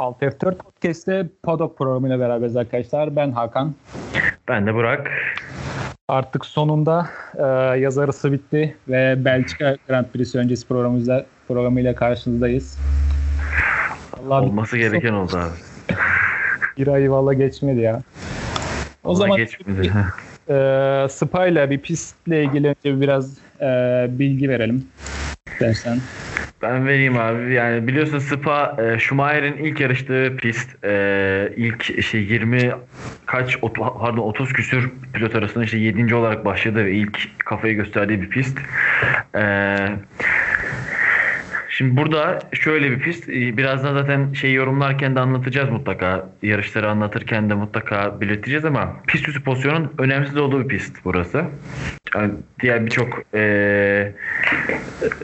Alt F4 Podcast'te Paddock programıyla beraberiz arkadaşlar. Ben Hakan. Ben de Burak. Artık sonunda e, yaz arası bitti ve Belçika Grand Prix öncesi programımızda programıyla karşınızdayız. Allah Olması bir, gereken oldu abi. Bir ay valla geçmedi ya. O Vallahi zaman geçmedi. e, Spa ile bir pistle ilgili önce biraz e, bilgi verelim. Dersen. Ben vereyim abi. Yani biliyorsun Spa e, Schumacher'in ilk yarıştığı pist. E, ilk işte 20 kaç pardon 30 küsür pilot arasında işte 7. olarak başladı ve ilk kafayı gösterdiği bir pist. E, Şimdi burada şöyle bir pist. E, birazdan zaten şey yorumlarken de anlatacağız mutlaka. Yarışları anlatırken de mutlaka belirteceğiz ama pist üstü pozisyonun önemsiz olduğu bir pist burası. Yani diğer birçok e,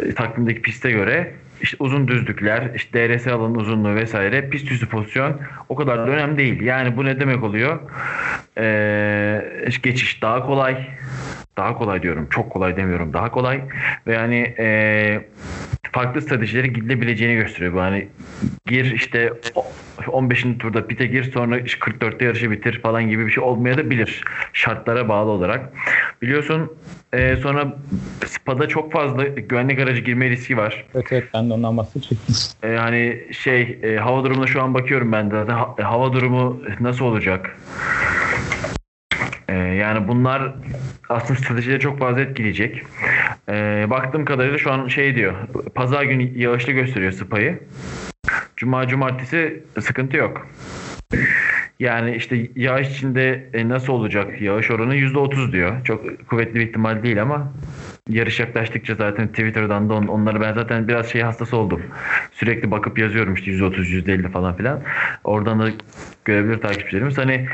e, takvimdeki piste göre işte uzun düzlükler, işte DRS alanın uzunluğu vesaire pist üstü pozisyon o kadar da önemli değil. Yani bu ne demek oluyor? Ee, geçiş daha kolay. Daha kolay diyorum. Çok kolay demiyorum. Daha kolay. Ve yani e, farklı stratejileri gidilebileceğini gösteriyor. Bu hani gir işte 15. turda pite gir sonra 44'te yarışı bitir falan gibi bir şey olmaya da bilir. Şartlara bağlı olarak. Biliyorsun e, sonra Spa'da çok fazla güvenlik aracı girme riski var. Evet evet ben de ondan bahsedecektim. E, hani şey e, hava durumuna şu an bakıyorum ben de. Ha, hava durumu nasıl olacak? E, yani bunlar aslında stratejileri çok fazla etkileyecek. E, baktığım kadarıyla şu an şey diyor. Pazar günü yağışlı gösteriyor Spa'yı. Cuma cumartesi sıkıntı yok. Yani işte yağış içinde e, nasıl olacak? Yağış oranı %30 diyor. Çok kuvvetli bir ihtimal değil ama yarış yaklaştıkça zaten Twitter'dan da on, onları ben zaten biraz şey hastası oldum. Sürekli bakıp yazıyorum işte %30, %50 falan filan. Oradan da görebilir takipçilerimiz. Hani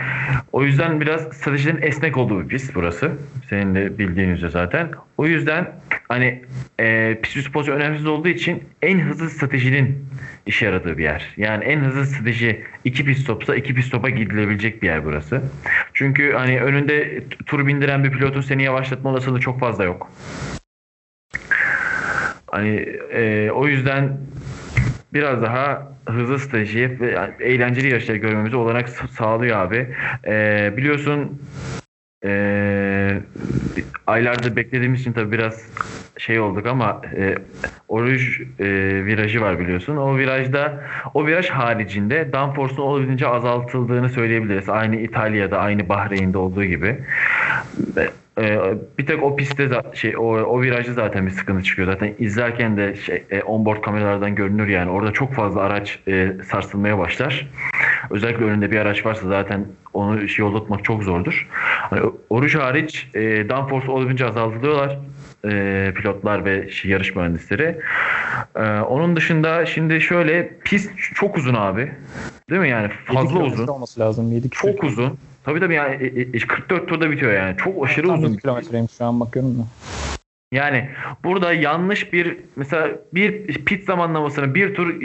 o yüzden biraz stratejilerin esnek olduğu bir pist burası. Senin de bildiğin üzere zaten. O yüzden hani e, pist üst pozisyon önemsiz olduğu için en hızlı stratejinin işe yaradığı bir yer. Yani en hızlı strateji iki pit stopsa iki pit stopa gidilebilecek bir yer burası. Çünkü hani önünde tur bindiren bir pilotun seni yavaşlatma olasılığı çok fazla yok. Hani e, o yüzden biraz daha hızlı strateji ve eğlenceli yarışlar görmemizi olarak sağlıyor abi. E, biliyorsun e, aylardır beklediğimiz için tabii biraz şey olduk ama e, oruç e, virajı var biliyorsun. O virajda o viraj haricinde downforce'un olabildiğince azaltıldığını söyleyebiliriz. Aynı İtalya'da, aynı Bahreyn'de olduğu gibi. Ee, bir tek o pistte şey o, o virajda zaten bir sıkıntı çıkıyor. Zaten izlerken de şey, e, onboard kameralardan görünür yani. Orada çok fazla araç e, sarsılmaya başlar. Özellikle önünde bir araç varsa zaten onu şey yollamak çok zordur. Hani, oruç hariç e, downforce olabildiğince azaltılıyorlar e, pilotlar ve yarış mühendisleri. E, onun dışında şimdi şöyle pist çok uzun abi. Değil mi yani fazla uzun. olması lazım. 7 çok uzun. Tabii tabii yani 44 turda bitiyor yani. Çok aşırı Tam uzun. kilometreymiş şu an bakıyorum da. Yani burada yanlış bir mesela bir pit zamanlamasını bir tur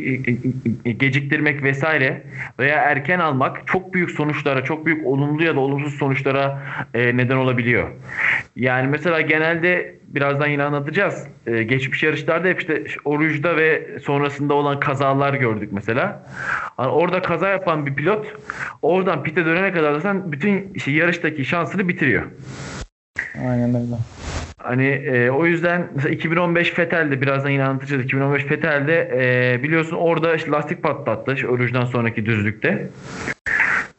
geciktirmek vesaire veya erken almak çok büyük sonuçlara, çok büyük olumlu ya da olumsuz sonuçlara neden olabiliyor. Yani mesela genelde birazdan yine anlatacağız. geçmiş yarışlarda hep işte Oruç'da ve sonrasında olan kazalar gördük mesela. Hani orada kaza yapan bir pilot oradan pite dönene kadar da sen bütün işte yarıştaki şansını bitiriyor. Aynen öyle. Hani e, o yüzden mesela 2015 Fetel'de birazdan yine anlatacağız. 2015 Fetel'de e, biliyorsun orada işte lastik patlattı işte Örüc'den sonraki düzlükte.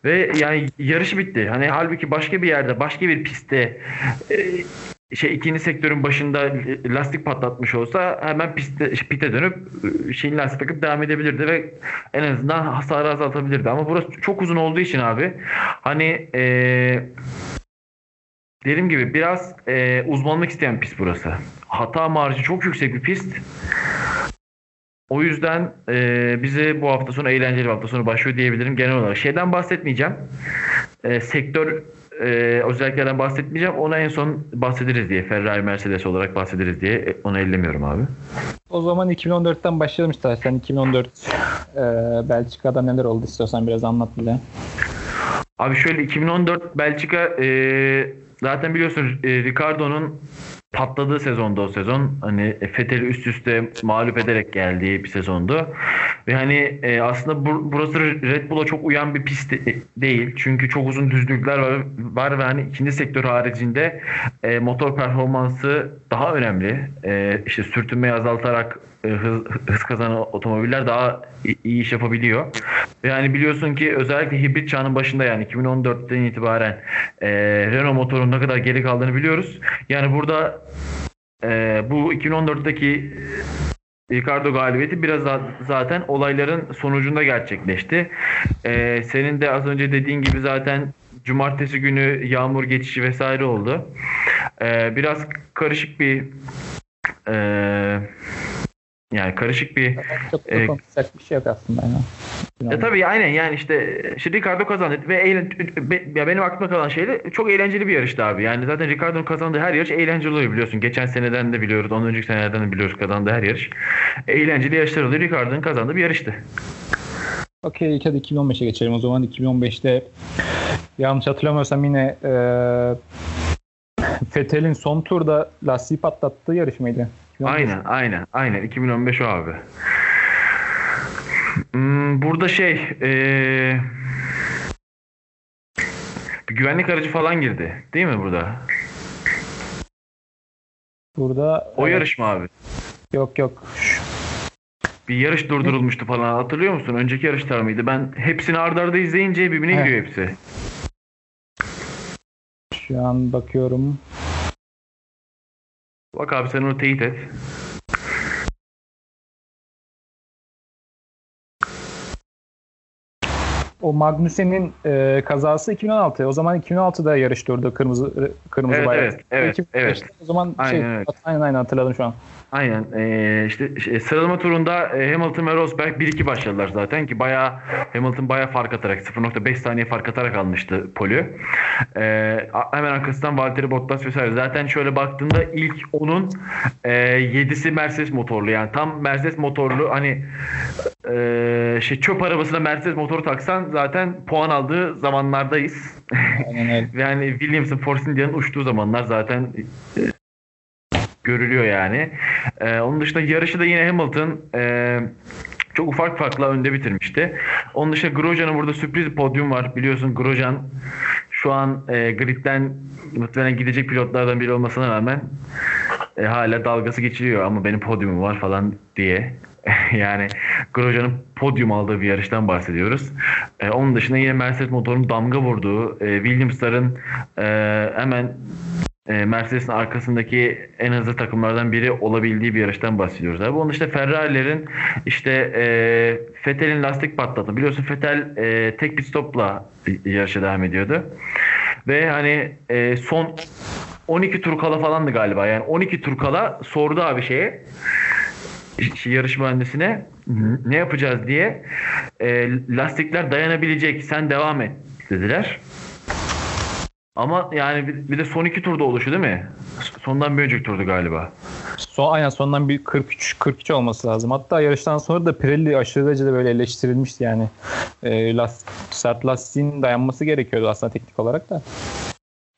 Ve yani yarış bitti. Hani halbuki başka bir yerde, başka bir pistte e, şey ikinci sektörün başında lastik patlatmış olsa hemen piste, pite dönüp e, şeyin lastik takıp devam edebilirdi ve en azından hasarı azaltabilirdi. Ama burası çok uzun olduğu için abi hani eee dediğim gibi biraz e, uzmanlık isteyen pist burası. Hata marjı çok yüksek bir pist. O yüzden e, bize bu hafta sonu eğlenceli bir hafta sonu başlıyor diyebilirim genel olarak. Şeyden bahsetmeyeceğim. E, sektör e, özelliklerden bahsetmeyeceğim. Ona en son bahsederiz diye. Ferrari Mercedes olarak bahsederiz diye. E, onu ellemiyorum abi. O zaman 2014'ten başlayalım işte. Sen 2014 e, Belçika'da neler oldu istiyorsan biraz anlat bile. Abi şöyle 2014 Belçika e, Zaten biliyorsun e, Ricardo'nun patladığı sezonda o sezon. Hani Fethel'i üst üste mağlup ederek geldiği bir sezondu. Ve hani e, aslında bu, burası Red Bull'a çok uyan bir pist de, değil. Çünkü çok uzun düzlükler var, var ve hani ikinci sektör haricinde e, motor performansı daha önemli. E, işte sürtünmeyi azaltarak e, hız, hız kazanan otomobiller daha iyi iş yapabiliyor. Yani biliyorsun ki özellikle hibrit çağının başında yani 2014'ten itibaren e, Renault motorun ne kadar geri kaldığını biliyoruz. Yani burada e, bu 2014'teki Ricardo galibiyeti biraz zaten olayların sonucunda gerçekleşti. Ee, senin de az önce dediğin gibi zaten cumartesi günü yağmur geçişi vesaire oldu. Ee, biraz karışık bir e, yani karışık bir çok e, bir şey yok aslında. Yani. E tabii aynen yani işte, işte Ricardo kazandı ve eğlen, ya benim aklıma kalan şey de çok eğlenceli bir yarıştı abi. Yani zaten Ricardo'nun kazandığı her yarış eğlenceli oluyor biliyorsun. Geçen seneden de biliyoruz, ondan önceki senelerden de biliyoruz kazandığı her yarış. Eğlenceli yarışlar oluyor. Ricardo'nun kazandığı bir yarıştı. Okey hadi 2015'e geçelim o zaman. 2015'te yanlış hatırlamıyorsam yine e, Fethel'in son turda lastiği patlattığı yarış mıydı? Aynen aynen aynen 2015 o abi. Hmm, burada şey ee, bir güvenlik aracı falan girdi değil mi burada? Burada o evet. yarış mı abi? Yok yok. Bir yarış durdurulmuştu falan hatırlıyor musun? Önceki yarışlar mıydı? Ben hepsini ardarda arda izleyince birbirine He. giriyor hepsi. Şu an bakıyorum. Bak abi sen onu teyit et. O Magnussen'in e, kazası 2016. O zaman 2016'da yarış durdu kırmızı kırmızı evet, bayrak. Evet, evet, evet. O zaman aynen, şey, evet. aynen aynen hatırladım şu an. Aynen. Ee, işte şey, sıralama turunda e, Hamilton ve Rosberg 1-2 başladılar zaten ki bayağı Hamilton bayağı fark atarak 0.5 saniye fark atarak almıştı polü. Ee, hemen arkasından Valtteri Bottas vesaire. Zaten şöyle baktığında ilk onun e, 7'si Mercedes motorlu. Yani tam Mercedes motorlu hani e, şey çöp arabasına Mercedes motoru taksan zaten puan aldığı zamanlardayız. Aynen yani Williams'ın Force India'nın uçtuğu zamanlar zaten e, görülüyor yani. E, onun dışında yarışı da yine Hamilton e, çok ufak farkla önde bitirmişti. Onun dışında Grosjean'ın burada sürpriz bir podyum var. Biliyorsun Grosjean şu an e, gridden muhtemelen gidecek pilotlardan biri olmasına rağmen e, hala dalgası geçiriyor ama benim podyumum var falan diye. yani Grosjean'ın podyum aldığı bir yarıştan bahsediyoruz. E, onun dışında yine Mercedes motorunun damga vurduğu, e, Williams'ların e, hemen Mercedes'in arkasındaki en hızlı takımlardan biri olabildiği bir yarıştan bahsediyoruz abi. Onun işte Ferrari'lerin işte e, Vettel'in lastik patladı. Biliyorsun Vettel e, tek pit stopla yarışa devam ediyordu. Ve hani e, son 12 tur kala falandı galiba. Yani 12 tur kala sordu abi şeye yarış mühendisine ne yapacağız diye e, lastikler dayanabilecek sen devam et dediler. Ama yani bir, bir de son iki turda oluşu değil mi? Sondan bir önceki turdu galiba. Son, aynen sondan bir 43 43 olması lazım. Hatta yarıştan sonra da Pirelli aşırı derecede böyle eleştirilmişti yani. E, last, sert lastiğin dayanması gerekiyordu aslında teknik olarak da.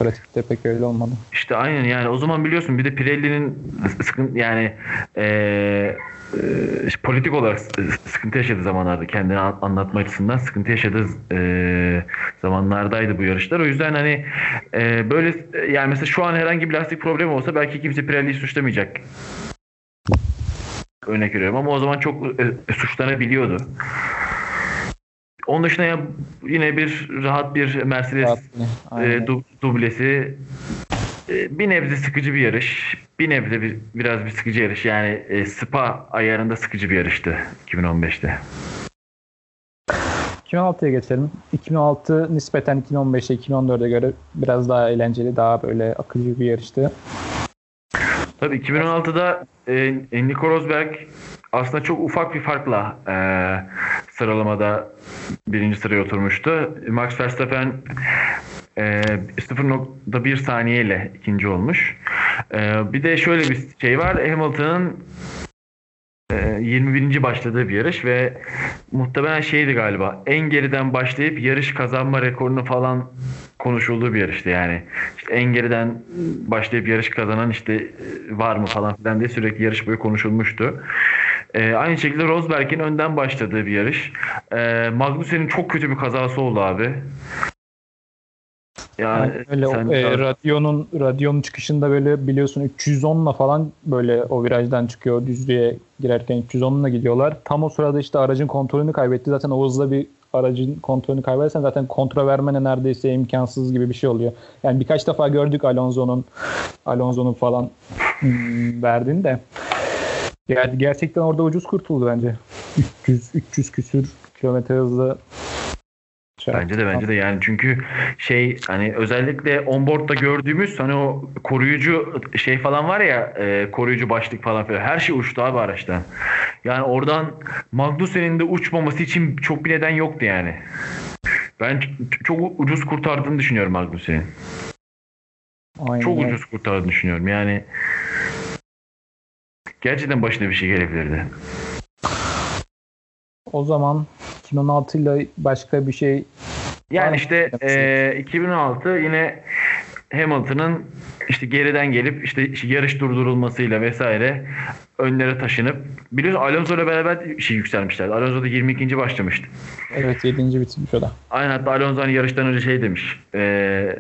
Pratikte pek öyle olmadı. İşte aynen yani o zaman biliyorsun bir de Pirelli'nin sıkıntı yani ee, e, politik olarak sıkıntı yaşadığı zamanlarda kendini anlatma açısından sıkıntı yaşadığı e, zamanlardaydı bu yarışlar. O yüzden hani e, böyle yani mesela şu an herhangi bir lastik problemi olsa belki kimse Pirelli'yi suçlamayacak. Örnek veriyorum ama o zaman çok e, suçlanabiliyordu. Onun dışında ya yine bir rahat bir Mercedes e, du, dublesi e, bir nebze sıkıcı bir yarış. Bir nebze bir, biraz bir sıkıcı yarış. Yani e, Spa ayarında sıkıcı bir yarıştı 2015'te. 2016'ya geçelim. 2016 nispeten 2015'e 2014'e göre biraz daha eğlenceli, daha böyle akıcı bir yarıştı. Tabii 2016'da e, Nico Rosberg aslında çok ufak bir farkla e, sıralamada birinci sıraya oturmuştu. Max Verstappen e, 0.1 saniyeyle ikinci olmuş. E, bir de şöyle bir şey var. Hamilton'ın 21. E, başladığı bir yarış ve muhtemelen şeydi galiba en geriden başlayıp yarış kazanma rekorunu falan konuşulduğu bir yarıştı yani. İşte en geriden başlayıp yarış kazanan işte var mı falan filan diye sürekli yarış boyu konuşulmuştu. Ee, aynı şekilde Rosberg'in önden başladığı bir yarış. Ee, Magnussen'in çok kötü bir kazası oldu abi. Yani öyle e, radyonun radyonun çıkışında böyle biliyorsun 310'la falan böyle o virajdan çıkıyor düzlüğe girerken 310'la gidiyorlar. Tam o sırada işte aracın kontrolünü kaybetti. Zaten o hızla bir aracın kontrolünü kaybedersen zaten kontrol vermene neredeyse imkansız gibi bir şey oluyor. Yani birkaç defa gördük Alonso'nun Alonso'nun falan hmm, verdiğini de. Yani gerçekten orada ucuz kurtuldu bence. 300 300 küsür kilometre hızla şey bence de bence de yani çünkü şey hani özellikle onboard'da gördüğümüz hani o koruyucu şey falan var ya e, koruyucu başlık falan filan her şey uçtu abi araçtan. Yani oradan Magnussen'in de uçmaması için çok bir neden yoktu yani. Ben çok ucuz kurtardığını düşünüyorum Magnussen'in. Çok ucuz kurtardığını düşünüyorum. Yani gerçekten başına bir şey gelebilirdi. O zaman 2016 ile başka bir şey yani işte e, 2016 yine Hamilton'ın işte geriden gelip işte yarış durdurulmasıyla vesaire önlere taşınıp biliyorsun Alonso ile beraber şey yükselmişler. Alonso da 22. başlamıştı. Evet 7. bitirmiş o da. Aynen hatta Alonso hani yarıştan önce şey demiş. E,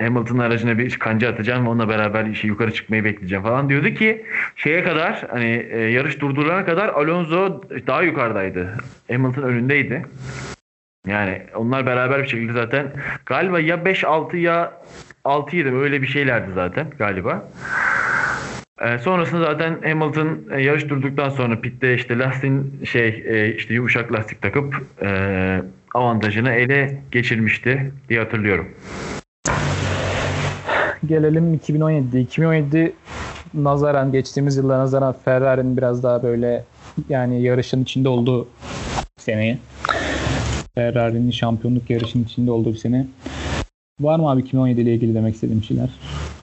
Hamilton'ın aracına bir kanca atacağım ve onunla beraber işi yukarı çıkmayı bekleyeceğim falan diyordu ki şeye kadar hani e, yarış durdurulana kadar Alonso daha yukarıdaydı. Hamilton önündeydi. Yani onlar beraber bir şekilde zaten galiba ya 5-6 ya 6-7 öyle bir şeylerdi zaten galiba. Ee, sonrasında zaten Hamilton e, yarış durduktan sonra pitte işte lastin şey e, işte yumuşak lastik takıp e, avantajını ele geçirmişti diye hatırlıyorum. Gelelim 2017. 2017 nazaran geçtiğimiz yıllara nazaran Ferrari'nin biraz daha böyle yani yarışın içinde olduğu seneye. Ferrari'nin şampiyonluk yarışının içinde olduğu bir sene. Var mı abi 2017 ile ilgili demek istediğim şeyler?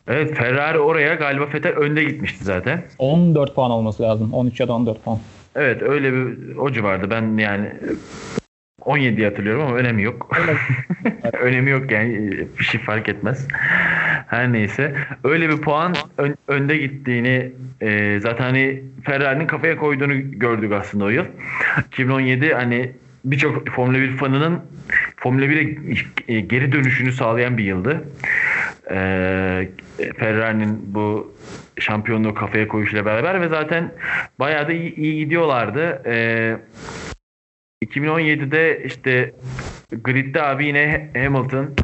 Evet Ferrari oraya galiba Vettel önde gitmişti zaten. 14 puan olması lazım. 13 ya da 14 puan. Evet öyle bir o civarda. Ben yani 17 hatırlıyorum ama önemi yok. önemi yok yani bir şey fark etmez. Her neyse. Öyle bir puan ön, önde gittiğini e, zaten hani Ferrari'nin kafaya koyduğunu gördük aslında o yıl. 2017 hani birçok Formula 1 fanının Formula 1'e geri dönüşünü sağlayan bir yıldı. Ee, Ferrari'nin bu şampiyonluğu kafaya koyuşuyla beraber ve zaten bayağı da iyi, iyi gidiyorlardı. Ee, 2017'de işte gridde abi yine Hamilton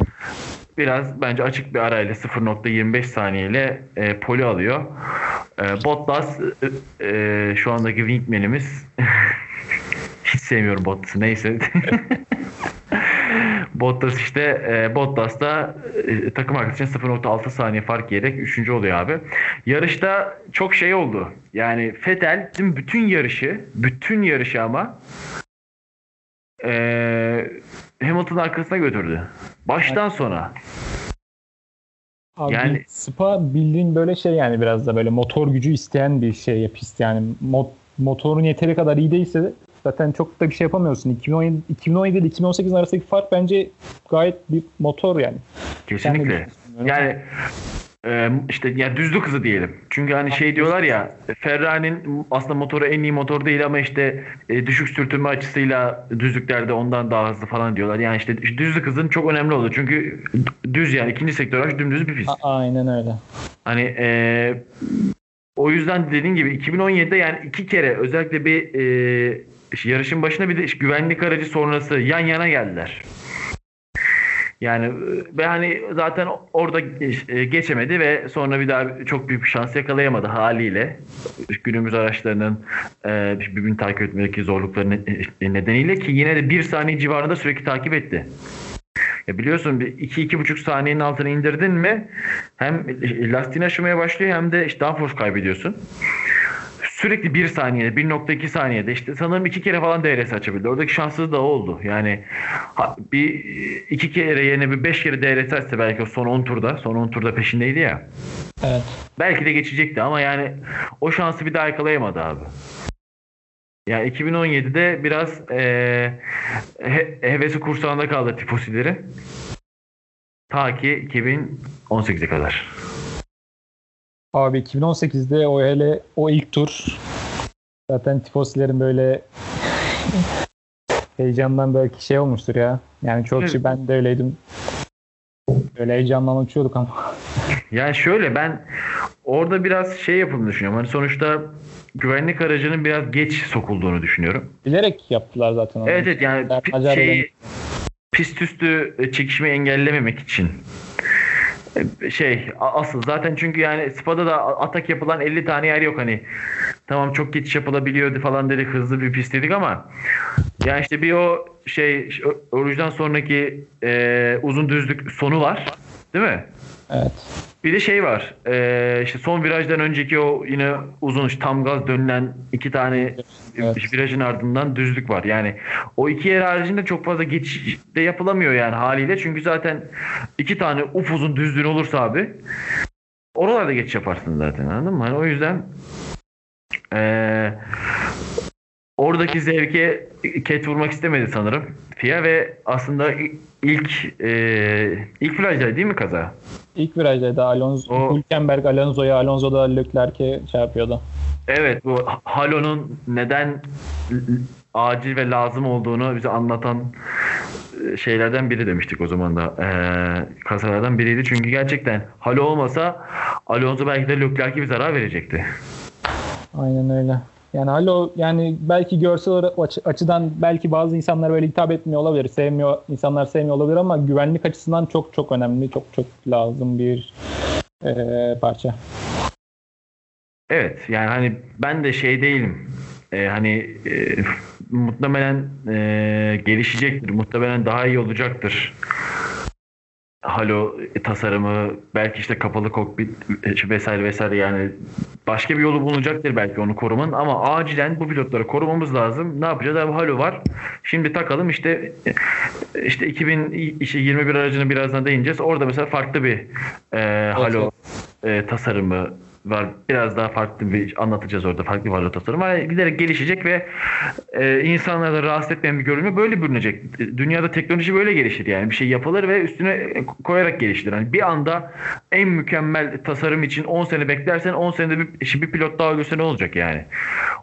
biraz bence açık bir arayla 0.25 saniyeyle e, poli alıyor. E, Bottas e, e, şu andaki wingman'imiz hiç sevmiyorum Bottas'ı neyse. Bottas işte e, Bottas da e, takım arkadaşına 0.6 saniye fark yiyerek 3. oluyor abi. Yarışta çok şey oldu. Yani Fetel bütün yarışı, bütün yarışı ama e, Hamilton'ın arkasına götürdü. Baştan sona. Abi yani Spa bildiğin böyle şey yani biraz da böyle motor gücü isteyen bir şey pist yani mot, motorun yeteri kadar iyi değilse zaten çok da bir şey yapamıyorsun. 2017, 2017 ile 2018 arasındaki fark bence gayet bir motor yani. Kesinlikle. Yani e, işte ya düzlük hızı diyelim. Çünkü hani şey diyorlar ya Ferrari'nin aslında motoru en iyi motor değil ama işte e, düşük sürtünme açısıyla düzlüklerde ondan daha hızlı falan diyorlar. Yani işte düzlük hızın çok önemli oldu. Çünkü düz yani ikinci sektör araç dümdüz bir pist. A- aynen öyle. Hani e, o yüzden dediğin gibi 2017'de yani iki kere özellikle bir e, yarışın başına bir de güvenlik aracı sonrası yan yana geldiler. Yani ve hani zaten orada e, geçemedi ve sonra bir daha çok büyük bir şans yakalayamadı haliyle. Günümüz araçlarının e, birbirini takip etmedeki zorlukları nedeniyle ki yine de bir saniye civarında sürekli takip etti. Ya biliyorsun bir iki iki buçuk saniyenin altına indirdin mi hem lastiğini aşımaya başlıyor hem de işte daha force kaybediyorsun sürekli bir saniyede, 1.2 saniyede işte sanırım iki kere falan DRS açabildi. Oradaki şanssız da oldu. Yani bir iki kere yerine bir beş kere DRS açsa belki o son 10 turda, son 10 turda peşindeydi ya. Evet. Belki de geçecekti ama yani o şansı bir daha yakalayamadı abi. Yani 2017'de biraz e, he, hevesi kursağında kaldı tifosilerin. Ta ki 2018'e kadar. Abi 2018'de o hele o ilk tur zaten tifosilerin böyle heyecandan belki şey olmuştur ya. Yani çok kişi ben de öyleydim. Böyle heyecandan uçuyorduk ama. Yani şöyle ben orada biraz şey yapıldığını düşünüyorum. Hani sonuçta güvenlik aracının biraz geç sokulduğunu düşünüyorum. Bilerek yaptılar zaten onu. Evet evet yani pi- acayip şey pist üstü çekişmeyi engellememek için. E, Şey asıl zaten çünkü yani Spa'da da atak yapılan 50 tane yer yok hani. Tamam çok geçiş yapılabiliyordu falan dedik hızlı bir pist dedik ama yani işte bir o şey oruçtan sonraki e, uzun düzlük sonu var. Değil mi? Evet. Bir de şey var. Ee, işte son virajdan önceki o yine uzun işte tam gaz dönülen iki tane Evet. virajın ardından düzlük var. Yani o iki yer haricinde çok fazla geçiş de yapılamıyor yani haliyle. Çünkü zaten iki tane upuzun düzlüğün olursa abi oralarda geçiş yaparsın zaten anladın mı? Hani o yüzden ee, oradaki zevke ket vurmak istemedi sanırım. FIA ve aslında ilk ee, ilk virajda değil mi kaza? İlk virajda da Alonso, O- Hülkenberg Alonso'ya, Alonso da Leclerc'e şey yapıyordu. Evet bu Halo'nun neden acil ve lazım olduğunu bize anlatan e, şeylerden biri demiştik o zaman da. Ee, kasalardan biriydi. Çünkü gerçekten Halo olmasa Alonso belki de Leclerc'e bir zarar verecekti. Aynen öyle. Yani alo yani belki görsel açıdan belki bazı insanlar böyle hitap etmiyor olabilir. Sevmiyor insanlar sevmiyor olabilir ama güvenlik açısından çok çok önemli. Çok çok lazım bir eee, parça. Evet yani hani ben de şey değilim. Ee, hani e, muhtemelen e, gelişecektir. Muhtemelen daha iyi olacaktır. Halo tasarımı belki işte kapalı kokpit e, vesaire vesaire yani başka bir yolu bulunacaktır belki onu korumanın ama acilen bu pilotları korumamız lazım. Ne yapacağız? Abi Halo var. Şimdi takalım işte e, işte 2021 aracını birazdan değineceğiz. Orada mesela farklı bir e, Halo e, tasarımı var. Biraz daha farklı bir anlatacağız orada. Farklı bir Halo tasarımı. var. giderek gelişecek ve e, insanları da rahatsız etmeyen bir görünümü böyle bürünecek. Dünyada teknoloji böyle gelişir yani. Bir şey yapılır ve üstüne koyarak geliştirir. Yani bir anda en mükemmel tasarım için 10 sene beklersen 10 senede bir, bir pilot daha ölürse ne olacak yani.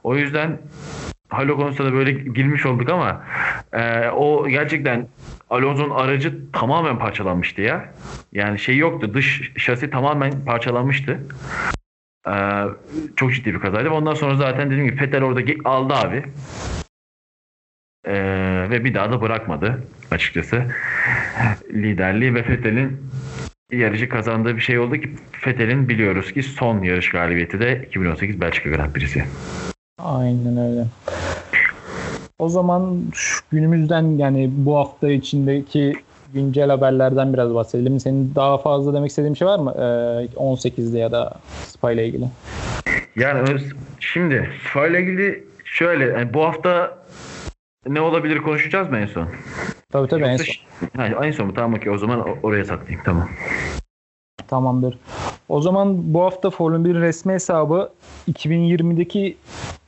O yüzden Halo konusunda da böyle girmiş olduk ama e, o gerçekten Alonso'nun aracı tamamen parçalanmıştı ya. Yani şey yoktu. Dış şasi tamamen parçalanmıştı. E, çok ciddi bir kazaydı. Ondan sonra zaten dediğim gibi Vettel orada aldı abi. E, ve bir daha da bırakmadı açıkçası. Liderliği ve Vettel'in yarışı kazandığı bir şey oldu ki Vettel'in biliyoruz ki son yarış galibiyeti de 2018 Belçika Grand Prix'si. Aynen öyle. O zaman şu günümüzden yani bu hafta içindeki güncel haberlerden biraz bahsedelim. Senin daha fazla demek istediğin bir şey var mı? Ee, 18'de ya da Spa ile ilgili. Yani şimdi Spa ile ilgili şöyle yani bu hafta ne olabilir konuşacağız mı en son? Tabii tabii en Yoksa son. ş- Ha, en son mu? Tamam okey o zaman oraya saklayayım tamam. Tamamdır. O zaman bu hafta Formula 1 resmi hesabı 2020'deki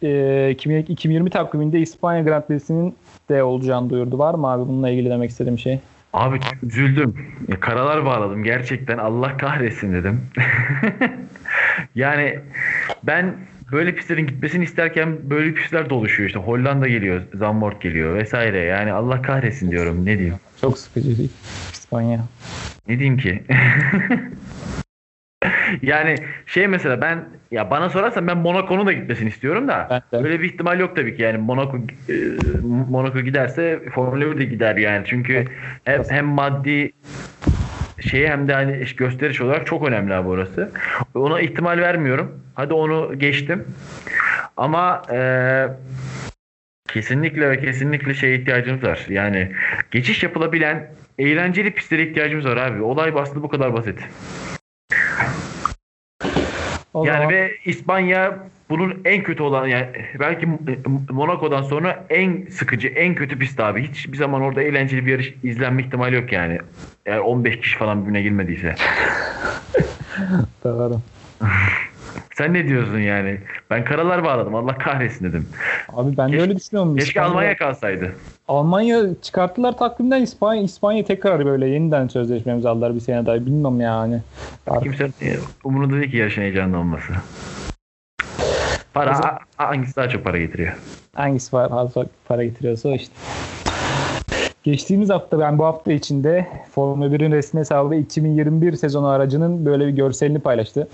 e, 2020, 2020 takviminde İspanya Grand Prix'sinin de olacağını duyurdu. Var mı abi bununla ilgili demek istediğim şey? Abi üzüldüm. Ya, karalar bağladım gerçekten Allah kahretsin dedim. yani ben böyle pistlerin gitmesini isterken böyle pistler doluşuyor işte. Hollanda geliyor, Zandvoort geliyor vesaire. Yani Allah kahretsin diyorum. Ne diyeyim? Çok sıkıcı değil. İspanya. Ne diyeyim ki? yani şey mesela ben ya bana sorarsan ben Monaco'nun da gitmesini istiyorum da de. öyle bir ihtimal yok tabii ki yani Monaco e, Monaco giderse Formula 1 de gider yani çünkü hem, hem maddi şeyi hem de hani iş- gösteriş olarak çok önemli abi orası. Ona ihtimal vermiyorum. Hadi onu geçtim. Ama e, kesinlikle ve kesinlikle şeye ihtiyacımız var. Yani geçiş yapılabilen eğlenceli pistlere ihtiyacımız var abi. Olay aslında bu kadar basit. O yani zaman ve İspanya bunun en kötü olan yani belki Monaco'dan sonra en sıkıcı, en kötü pist abi. Hiçbir zaman orada eğlenceli bir yarış izlenme ihtimali yok yani. Eğer 15 kişi falan birbirine girmediyse. doğru. Sen ne diyorsun yani? Ben karalar bağladım. Allah kahretsin dedim. Abi ben Keşke- de öyle düşünüyorum. Keşke İspanya- Almanya kalsaydı. Almanya çıkarttılar takvimden İspanya İspanya tekrar böyle yeniden sözleşme imzaladılar bir sene daha. Bilmiyorum yani. Artık Kimsenin e, umurunda değil ki yarışın heyecanlı olması. Para hangisi daha çok para getiriyor? hangisi var fazla para getiriyorsa o işte. Geçtiğimiz hafta ben bu hafta içinde Formula 1'in resmi hesabı 2021 sezonu aracının böyle bir görselini paylaştı.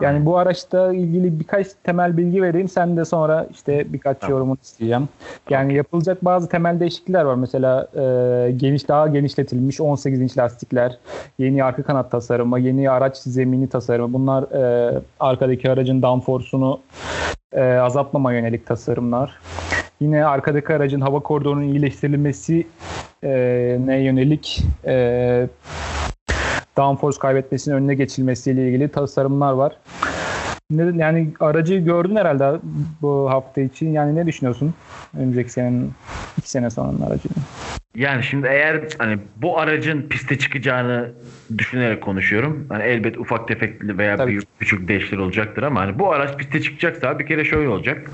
Yani bu araçta ilgili birkaç temel bilgi vereyim. Sen de sonra işte birkaç Tamam. yorumunu isteyeceğim. Yani yapılacak bazı temel değişiklikler var. Mesela e, geniş daha genişletilmiş 18 inç lastikler, yeni arka kanat tasarımı, yeni araç zemini tasarımı. Bunlar e, arkadaki aracın downforce'unu e, azaltmama yönelik tasarımlar. Yine arkadaki aracın hava koridorunun iyileştirilmesi e, ne yönelik e, downforce kaybetmesinin önüne geçilmesiyle ilgili tasarımlar var. Ne- Yani aracı gördün herhalde bu hafta için. Yani ne düşünüyorsun? Önümüzdeki senenin iki sene sonranın aracını. Yani şimdi eğer hani bu aracın piste çıkacağını düşünerek konuşuyorum. Hani elbet ufak tefek veya Tabii. büyük küçük değişiklikler olacaktır ama hani bu araç piste çıkacaksa bir kere şöyle olacak.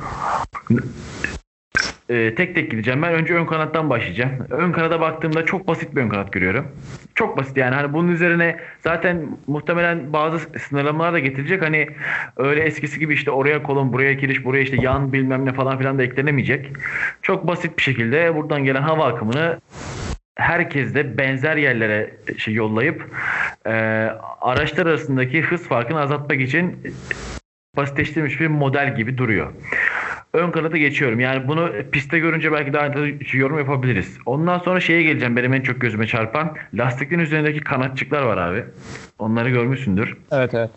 Ee, tek tek gideceğim. Ben önce ön kanattan başlayacağım. Ön kanada baktığımda çok basit bir ön kanat görüyorum. Çok basit yani hani bunun üzerine zaten muhtemelen bazı sınırlamalar da getirecek. Hani öyle eskisi gibi işte oraya kolon, buraya giriş, buraya işte yan bilmem ne falan filan da eklenemeyecek. Çok basit bir şekilde buradan gelen hava akımını herkes de benzer yerlere şey yollayıp e, araçlar arasındaki hız farkını azaltmak için basitleştirilmiş bir model gibi duruyor. Ön kanada geçiyorum. Yani bunu pistte görünce belki daha net yorum yapabiliriz. Ondan sonra şeye geleceğim. Benim en çok gözüme çarpan lastiklerin üzerindeki kanatçıklar var abi. Onları görmüşsündür. Evet evet.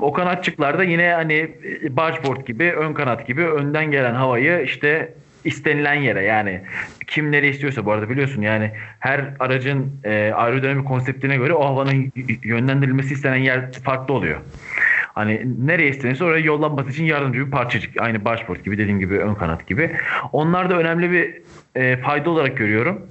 O kanatçıklarda yine hani bargeboard gibi, ön kanat gibi önden gelen havayı işte istenilen yere yani kim nereye istiyorsa bu arada biliyorsun yani her aracın e, aerodinamik konseptine göre o havanın yönlendirilmesi istenen yer farklı oluyor. Hani nereye istenirse oraya yollanması için yardımcı bir parçacık. Aynı bargeboard gibi dediğim gibi ön kanat gibi. Onlar da önemli bir e, fayda olarak görüyorum.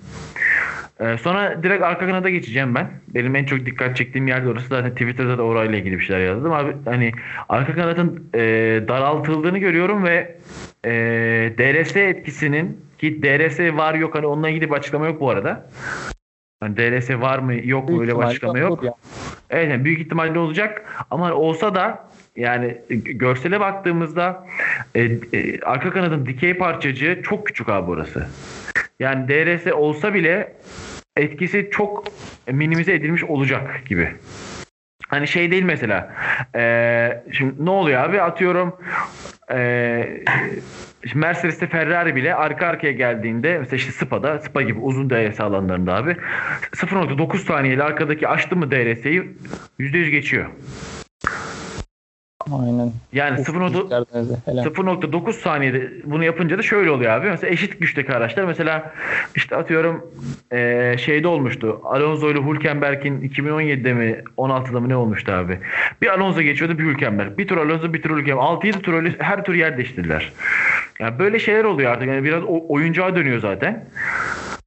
Ee, sonra direkt arka kanada geçeceğim ben. Benim en çok dikkat çektiğim yer de orası. Zaten Twitter'da da orayla ilgili bir şeyler yazdım. Abi hani arka kanadın e, daraltıldığını görüyorum ve e, DRS etkisinin ki DRS var yok hani onunla ilgili bir açıklama yok bu arada. Hani DRS var mı yok mu öyle bir açıklama yok. olur ya. Evet yani büyük ihtimalle olacak ama olsa da yani görsele baktığımızda e, e, arka kanadın dikey parçacığı çok küçük abi burası. Yani DRS olsa bile etkisi çok minimize edilmiş olacak gibi. Hani şey değil mesela. e, şimdi ne oluyor abi? Atıyorum e, şimdi Mercedes'te Ferrari bile arka arkaya geldiğinde mesela işte Spa'da Spa gibi uzun DRS alanlarında abi 0.9 saniyeli arkadaki açtı mı DRS'yi %100 geçiyor. Aynen. Yani Uf, 0.9 çıkardınız da, helal. 0.9 saniyede bunu yapınca da şöyle oluyor abi. Mesela eşit güçteki araçlar mesela işte atıyorum eee, şeyde olmuştu. Alonso ile Hülkenberg'in 2017'de mi 16'da mı ne olmuştu abi? Bir Alonso geçiyordu bir Hülkenberg. Bir tur Alonso bir tur Hülkenberg. 6-7 tur her tur yer değiştirdiler. Yani böyle şeyler oluyor artık. Yani biraz oyuncağa dönüyor zaten.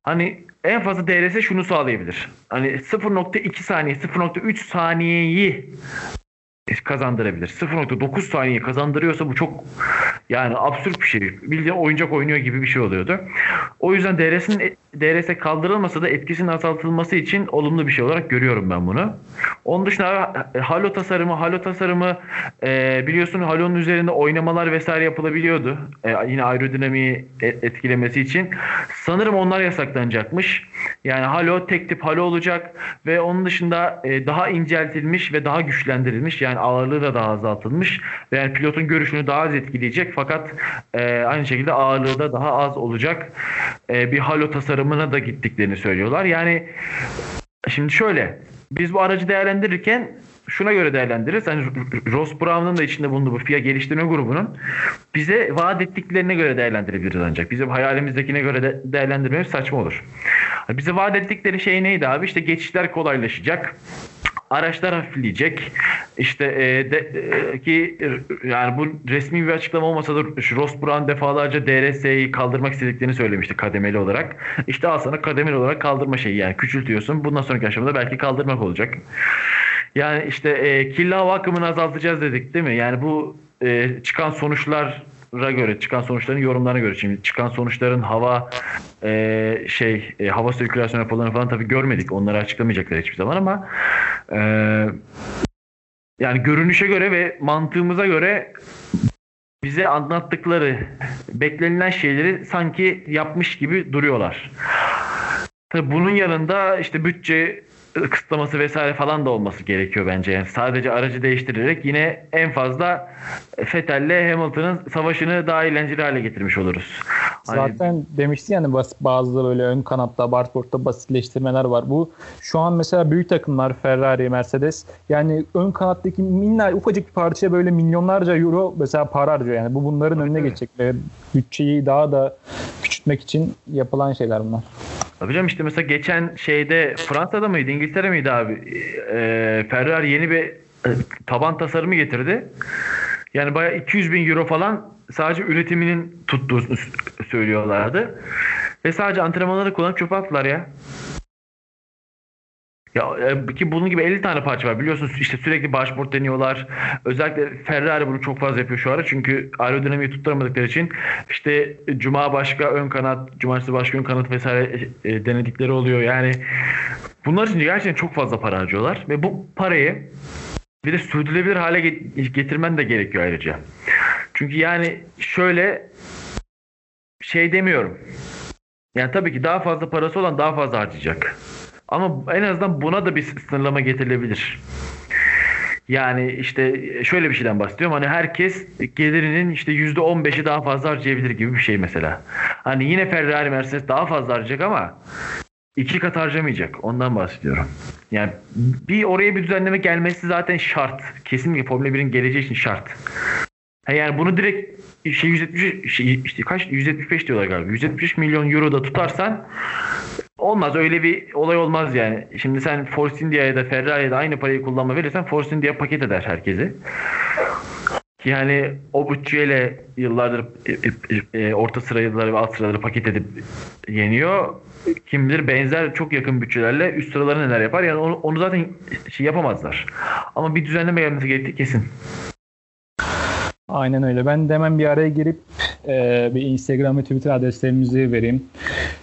Hani en fazla DRS şunu sağlayabilir. Hani 0.2 saniye, 0.3 saniyeyi kazandırabilir. 0.9 saniye kazandırıyorsa bu çok yani absürt bir şey. Bildiğin oyuncak oynuyor gibi bir şey oluyordu. O yüzden DRS'in DRS kaldırılmasa da etkisinin azaltılması için olumlu bir şey olarak görüyorum ben bunu. Onun dışında e, halo tasarımı, halo tasarımı e, biliyorsun halonun üzerinde oynamalar vesaire yapılabiliyordu. E, yine aerodinamiği e- etkilemesi için. Sanırım onlar yasaklanacakmış. Yani halo tek tip halo olacak ve onun dışında e, daha inceltilmiş ve daha güçlendirilmiş yani ağırlığı da daha azaltılmış yani pilotun görüşünü daha az etkileyecek fakat e, aynı şekilde ağırlığı da daha az olacak e, bir halo tasarımına da gittiklerini söylüyorlar. Yani şimdi şöyle biz bu aracı değerlendirirken şuna göre değerlendiririz. Hani Ross Brown'un da içinde bulunduğu bu FIA geliştirme grubunun bize vaat ettiklerine göre değerlendirebiliriz ancak. Bizim hayalimizdekine göre de değerlendirmemiz saçma olur. Bize vaat ettikleri şey neydi abi? İşte geçişler kolaylaşacak. Araçlar hafifleyecek. İşte e, de, e, ki e, yani bu resmi bir açıklama olmasa da şu Ross Brown defalarca DRS'yi kaldırmak istediklerini söylemişti kademeli olarak. İşte al sana kademeli olarak kaldırma şeyi yani küçültüyorsun. Bundan sonraki aşamada belki kaldırmak olacak. Yani işte e, kirli hava akımını azaltacağız dedik değil mi? Yani bu e, çıkan sonuçlar göre çıkan sonuçların yorumlarına göre şimdi çıkan sonuçların hava e, şey e, hava sirkülasyon raporlarını falan tabii görmedik. Onları açıklamayacaklar hiçbir zaman ama e, yani görünüşe göre ve mantığımıza göre bize anlattıkları beklenilen şeyleri sanki yapmış gibi duruyorlar. Tabii bunun yanında işte bütçe kısıtlaması vesaire falan da olması gerekiyor bence. Yani sadece aracı değiştirerek yine en fazla Vettel'le Hamilton'ın savaşını daha eğlenceli hale getirmiş oluruz. Hani... Zaten demişti yani bazı böyle ön kanatta, barsportta basitleştirmeler var. Bu şu an mesela büyük takımlar Ferrari, Mercedes yani ön kanattaki minnak ufacık bir parçaya böyle milyonlarca euro mesela para harcıyor. Yani bu bunların önüne geçecek bütçeyi daha da küçültmek için yapılan şeyler bunlar. Tabii işte mesela geçen şeyde Fransa'da mıydı İngiltere miydi abi? Ee, Ferrari yeni bir e, taban tasarımı getirdi. Yani bayağı 200 bin euro falan sadece üretiminin tuttuğunu söylüyorlardı. Ve sadece antrenmanları kullanıp çöpe attılar ya. Ya e, ki bunun gibi 50 tane parça var. Biliyorsunuz işte sürekli başbort deniyorlar. Özellikle Ferrari bunu çok fazla yapıyor şu ara. Çünkü aerodinamiği tutturamadıkları için işte cuma başka ön kanat, cumartesi başka ön kanat vesaire e, denedikleri oluyor. Yani bunlar için gerçekten çok fazla para harcıyorlar ve bu parayı bir de sürdürülebilir hale getirmen de gerekiyor ayrıca. Çünkü yani şöyle şey demiyorum. Yani tabii ki daha fazla parası olan daha fazla harcayacak. Ama en azından buna da bir sınırlama getirilebilir. Yani işte şöyle bir şeyden bahsediyorum. Hani herkes gelirinin işte yüzde 15'i daha fazla harcayabilir gibi bir şey mesela. Hani yine Ferrari Mercedes daha fazla harcayacak ama iki kat harcamayacak. Ondan bahsediyorum. Yani bir oraya bir düzenleme gelmesi zaten şart. Kesinlikle Formula 1'in geleceği için şart. Yani bunu direkt şey 170 şey, işte kaç 175 diyorlar galiba. 175 milyon euro da tutarsan olmaz. Öyle bir olay olmaz yani. Şimdi sen Force India'ya da Ferrari'ye de aynı parayı kullanma verirsen Force India paket eder herkesi. Yani o bütçeyle yıllardır e, e, e, orta sıra yılları ve alt sıraları paket edip yeniyor. Kim bilir benzer çok yakın bütçelerle üst sıraları neler yapar. Yani onu, onu zaten şey yapamazlar. Ama bir düzenleme gelmesi gerektiği kesin. Aynen öyle. Ben de hemen bir araya girip e, bir Instagram ve Twitter adreslerimizi vereyim.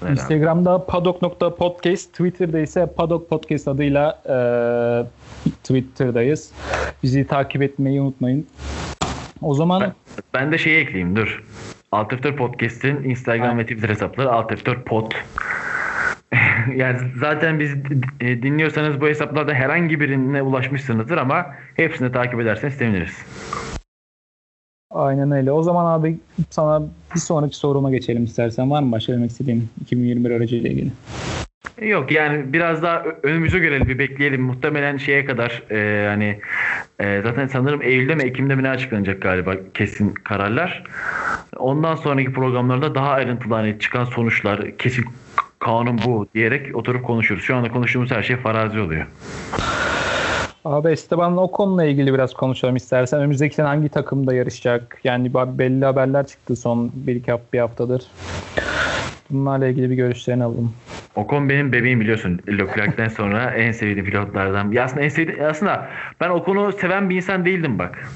Ver Instagram'da padok.podcast, Twitter'da ise padok podcast adıyla e, Twitter'dayız. Bizi takip etmeyi unutmayın. O zaman ben, ben de şeyi ekleyeyim dur. Alt F4 Podcast'in Instagram ha. ve Twitter hesapları Alt F4 Pod. yani zaten biz e, dinliyorsanız bu hesaplarda herhangi birine ulaşmışsınızdır ama hepsini takip ederseniz seviniriz. Aynen öyle. O zaman abi sana bir sonraki soruma geçelim istersen. Var mı başka demek istediğin 2021 aracıyla ilgili? Yok yani biraz daha önümüzü görelim bir bekleyelim. Muhtemelen şeye kadar e, hani e, zaten sanırım Eylül'de mi Ekim'de mi ne açıklanacak galiba kesin kararlar. Ondan sonraki programlarda daha ayrıntılı hani çıkan sonuçlar kesin kanun bu diyerek oturup konuşuruz. Şu anda konuştuğumuz her şey farazi oluyor. Abi Esteban Ocon'la ilgili biraz konuşalım istersen. Önümüzdeki sene hangi takımda yarışacak? Yani belli haberler çıktı son bir iki bir haftadır. Bunlarla ilgili bir görüşlerini alalım. Ocon benim bebeğim biliyorsun. Leclerc'ten sonra en sevdiğim pilotlardan. Ya aslında en sevdiğim, aslında ben Ocon'u seven bir insan değildim bak.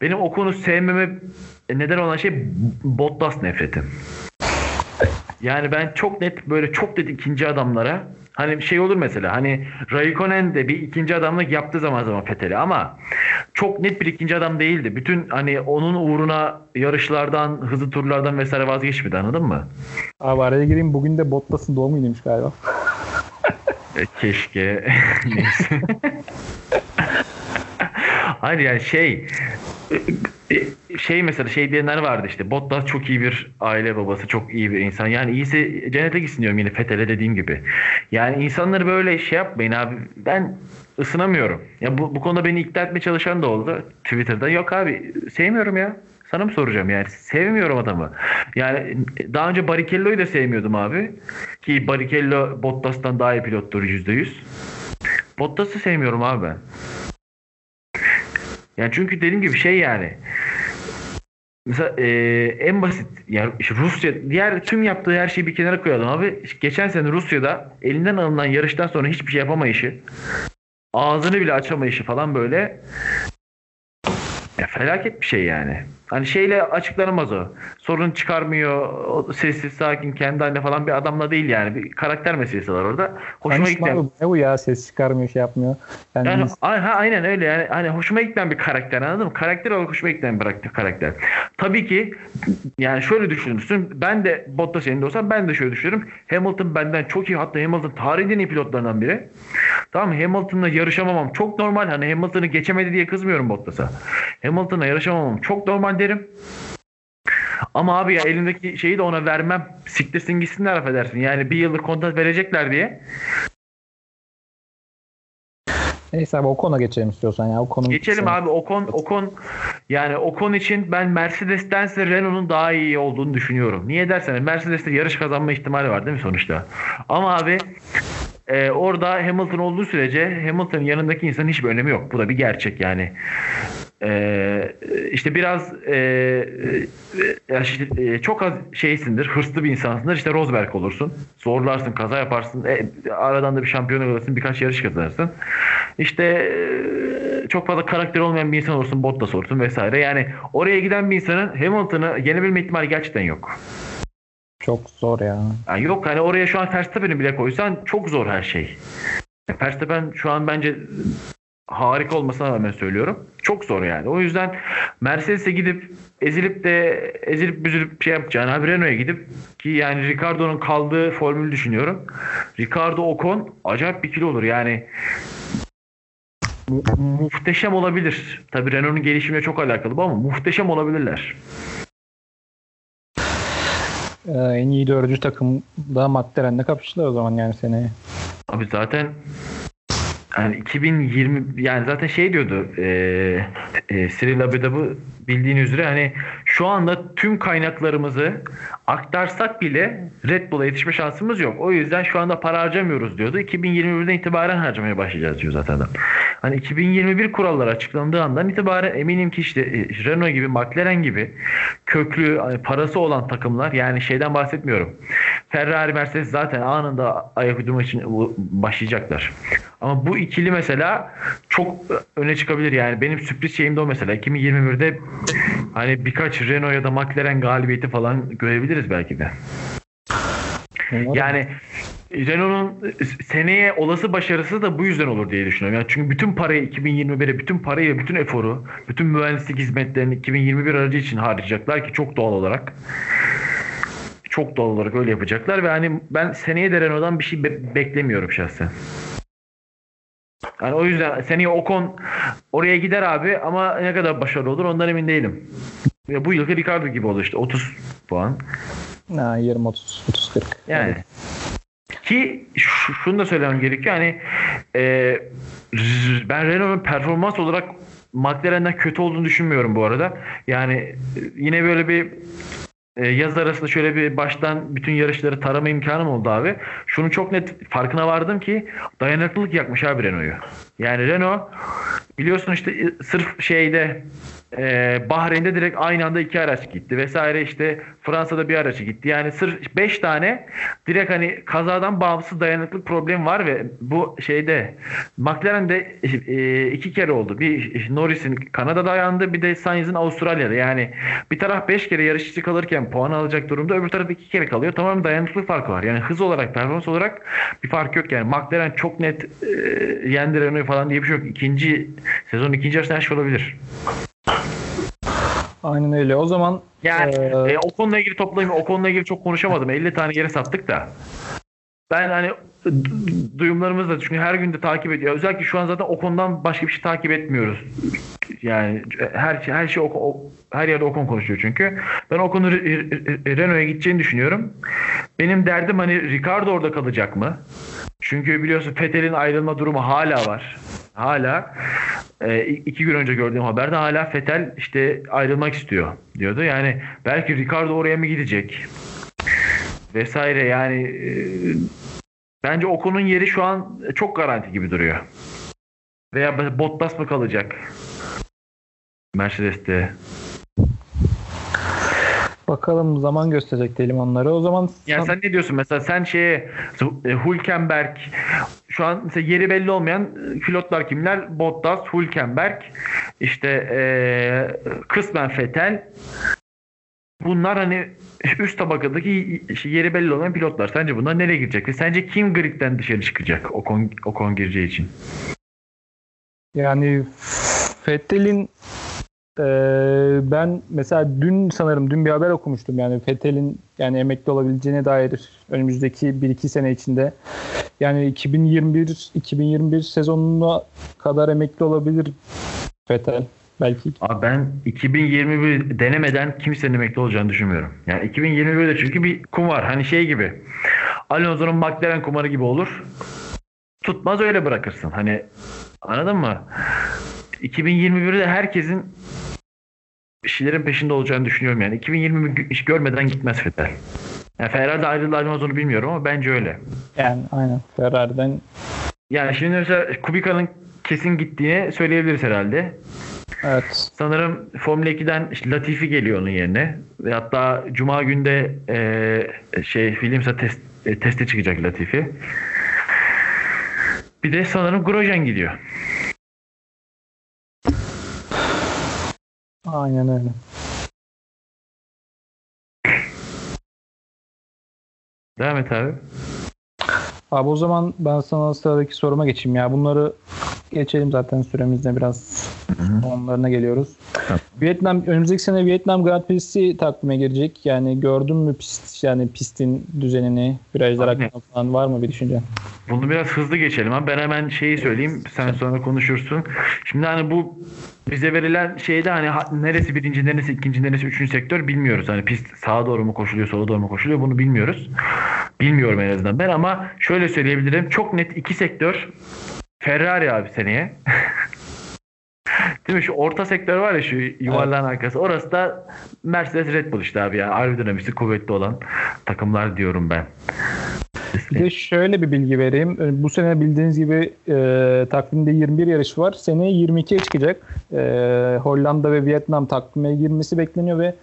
Benim Ocon'u sevmeme neden olan şey Bottas nefretim. Yani ben çok net böyle çok net ikinci adamlara Hani şey olur mesela hani Raikkonen de bir ikinci adamlık yaptı zaman zaman Fethel'e ama çok net bir ikinci adam değildi. Bütün hani onun uğruna yarışlardan, hızlı turlardan vesaire vazgeçmedi anladın mı? Abi araya gireyim bugün de Bottas'ın doğum günüymüş galiba. E, keşke. Hayır yani şey şey mesela şey diyenler vardı işte Bottas çok iyi bir aile babası çok iyi bir insan yani iyisi cennete gitsin diyorum yine Fethel'e dediğim gibi yani insanları böyle şey yapmayın abi ben ısınamıyorum ya bu, bu konuda beni ikna etmeye çalışan da oldu Twitter'da yok abi sevmiyorum ya sana mı soracağım yani sevmiyorum adamı. Yani daha önce Barrichello'yu da sevmiyordum abi. Ki Barrichello Bottas'tan daha iyi pilottur %100. Bottas'ı sevmiyorum abi ben. Yani çünkü dediğim gibi şey yani Mesela e, en basit yani işte Rusya diğer tüm yaptığı her şeyi bir kenara koyalım abi. Geçen sene Rusya'da elinden alınan yarıştan sonra hiçbir şey yapamayışı ağzını bile açamayışı falan böyle Ya felaket bir şey yani. Hani şeyle açıklanamaz o. Sorun çıkarmıyor. O sessiz sakin kendi haline falan bir adamla değil yani. Bir karakter meselesi var orada. Hoşuma abi, Ne bu ya ses çıkarmıyor şey yapmıyor. Yani, Yani, ha, aynen öyle yani hani hoşuma giden bir karakter anladın mı? Karakter olarak hoşuma giden bir karakter. Tabii ki yani şöyle düşünürsün. Ben de Bottas yerinde olsam ben de şöyle düşünürüm. Hamilton benden çok iyi hatta Hamilton tarihin en iyi pilotlarından biri. Tamam? Hamilton'la yarışamamam çok normal. Hani Hamilton'ı geçemedi diye kızmıyorum Bottas'a. Hamilton'la yarışamamam çok normal derim. Ama abi ya elimdeki şeyi de ona vermem. Siktirsin gitsinler affedersin. Yani bir yıllık kontrat verecekler diye. Neyse abi o konu geçelim istiyorsan ya. O konu Geçelim abi Ocon Ocon yani Ocon için ben Mercedes'tense Renault'un daha iyi olduğunu düşünüyorum. Niye dersen Mercedes'te yarış kazanma ihtimali var değil mi sonuçta? Ama abi e, orada Hamilton olduğu sürece Hamilton'ın yanındaki insanın hiçbir önemi yok. Bu da bir gerçek yani. E, işte biraz e, e, e, çok az şeysindir, hırslı bir insansındır. İşte Rosberg olursun. Zorlarsın, kaza yaparsın. E, aradan da bir şampiyon alırsın, birkaç yarış kazanırsın. İşte e, çok fazla karakter olmayan bir insan olursun, Bottas olursun vesaire. Yani oraya giden bir insanın Hamilton'ı yenebilme ihtimali gerçekten yok. çok zor ya. Yani yok hani oraya şu an Verstappen'i bile koysan çok zor her şey. Verstappen şu an bence harika olmasına rağmen söylüyorum. Çok zor yani. O yüzden Mercedes'e gidip ezilip de ezilip büzülüp şey yapacağını abi Renault'a gidip ki yani Ricardo'nun kaldığı formülü düşünüyorum. Ricardo Ocon acayip bir kilo olur. Yani mu- muhteşem olabilir. Tabii Renault'un gelişimine çok alakalı bu ama muhteşem olabilirler. Ee, en iyi dördüncü takım da McLaren'le kapıştılar o zaman yani seneye. Abi zaten yani 2020 yani zaten şey diyordu e, e, Cyril Abedab'ı bildiğin üzere hani şu anda tüm kaynaklarımızı aktarsak bile Red Bull'a yetişme şansımız yok. O yüzden şu anda para harcamıyoruz diyordu. 2021'den itibaren harcamaya başlayacağız diyor zaten adam. Hani 2021 kuralları açıklandığı andan itibaren eminim ki işte e, Renault gibi McLaren gibi köklü hani parası olan takımlar yani şeyden bahsetmiyorum. Ferrari Mercedes zaten anında ayak uydurmak için başlayacaklar. Ama bu ikili mesela çok öne çıkabilir yani. Benim sürpriz şeyim de o mesela. 2021'de hani birkaç Renault ya da McLaren galibiyeti falan görebiliriz belki de. Yani Renault'un seneye olası başarısı da bu yüzden olur diye düşünüyorum. Yani çünkü bütün parayı 2021'e, bütün parayı ve bütün eforu, bütün mühendislik hizmetlerini 2021 aracı için harcayacaklar ki çok doğal olarak. Çok doğal olarak öyle yapacaklar ve hani ben seneye de Renault'dan bir şey be- beklemiyorum şahsen. Yani o yüzden seneye Ocon oraya gider abi ama ne kadar başarılı olur ondan emin değilim. Ya bu yılki Ricardo gibi oldu işte 30 puan. Ha, 20 30 30 40. Yani. Ki şu- şunu da söylemem gerekiyor. Hani e, ben Renault'un performans olarak McLaren'den kötü olduğunu düşünmüyorum bu arada. Yani e, yine böyle bir e, yaz arasında şöyle bir baştan bütün yarışları tarama imkanım oldu abi. Şunu çok net farkına vardım ki dayanıklılık yakmış abi Renault'u. Yani Renault biliyorsun işte e, sırf şeyde e, Bahreyn'de direkt aynı anda iki araç gitti vesaire işte Fransa'da bir araç gitti. Yani sırf 5 tane direkt hani kazadan bağımsız dayanıklık problemi var ve bu şeyde McLaren'de e, iki kere oldu. Bir Norris'in Kanada'da dayandı bir de Sainz'in Avustralya'da. Yani bir taraf 5 kere yarışçı kalırken puan alacak durumda öbür taraf iki kere kalıyor. Tamam dayanıklık farkı var. Yani hız olarak performans olarak bir fark yok yani. McLaren çok net e, yendi falan diye bir şey yok. İkinci sezon ikinci yarısında her şey olabilir. Aynen öyle. O zaman Yani Ee, e, o konuyla ilgili toplayayım. O konuyla ilgili çok konuşamadım. 50 tane yere sattık da. Ben hani d- duyumlarımızı da çünkü her gün de takip ediyor. Özellikle şu an zaten o konudan başka bir şey takip etmiyoruz. Yani her her şey o, o- her yerde Ocon konuşuyor çünkü. Ben Re- Renault'a gideceğini düşünüyorum. Benim derdim hani Ricardo orada kalacak mı? Çünkü biliyorsun Vettel'in ayrılma durumu hala var. Hala e, iki gün önce gördüğüm haberde hala Vettel işte ayrılmak istiyor diyordu. Yani belki Ricardo oraya mı gidecek? Vesaire yani e, bence Ocon'un yeri şu an çok garanti gibi duruyor. Veya Bottas mı kalacak? Mercedes'te. Bakalım zaman gösterecek diyelim onları. O zaman Ya sen ne diyorsun mesela sen şeye e, Hülkenberg şu an mesela yeri belli olmayan e, pilotlar kimler? Bottas, Hülkenberg, işte e, kısmen Vettel. Bunlar hani üst tabakadaki yeri belli olmayan pilotlar. Sence bunlar nereye girecek? Ve sence kim gridden dışarı çıkacak o kon, o kon gireceği için? Yani Fettel'in e, ben mesela dün sanırım dün bir haber okumuştum yani Fettel'in yani emekli olabileceğine dair önümüzdeki 1-2 sene içinde yani 2021 2021 sezonuna kadar emekli olabilir Fettel belki. Abi ben 2021 denemeden kimsenin emekli olacağını düşünmüyorum. Yani 2021'de çünkü bir kum var. Hani şey gibi. Alonso'nun McLaren kumarı gibi olur. Tutmaz öyle bırakırsın. Hani anladın mı? 2021'de herkesin bir şeylerin peşinde olacağını düşünüyorum yani. 2020 iş görmeden gitmez Vettel. Yani Ferrari'de ayrıldı ayrılmaz biliyorum ama bence öyle. Yani aynen Ferrari'den. Yani şimdi mesela Kubica'nın kesin gittiğini söyleyebiliriz herhalde. Evet. Sanırım Formula 2'den işte Latifi geliyor onun yerine. Ve hatta Cuma günde e, şey Williams'a test, e, teste çıkacak Latifi. Bir de sanırım Grosjean gidiyor. Aynen öyle. Devam et abi. Abi o zaman ben sana sıradaki soruma geçeyim ya. Bunları geçelim zaten süremizde biraz onlarına geliyoruz. Tamam. Vietnam önümüzdeki sene Vietnam Grand Prix'si takvime girecek. Yani gördün mü pist yani pistin düzenini, virajlar hakkında falan var mı bir düşüncen? Bunu biraz hızlı geçelim ama ben hemen şeyi söyleyeyim sen sonra konuşursun. Şimdi hani bu bize verilen şeyde hani ha- neresi birinci neresi ikinci neresi üçüncü sektör bilmiyoruz. Hani pist sağa doğru mu koşuluyor sola doğru mu koşuluyor bunu bilmiyoruz. Bilmiyorum en azından ben ama şöyle söyleyebilirim çok net iki sektör Ferrari abi seneye. Değil mi? Şu orta sektör var ya şu yuvarlağın arkası. Orası da Mercedes Red Bull işte abi ya. Aerodinamisi kuvvetli olan takımlar diyorum ben. Bir de şöyle bir bilgi vereyim. Ee, Bu sene bildiğiniz gibi e, takvimde 21 yarış var. Seneye 22'ye çıkacak. E, Hollanda ve Vietnam takvime girmesi bekleniyor ve